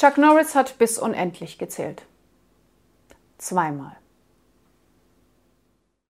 Chuck Norris hat bis unendlich gezählt. Zweimal.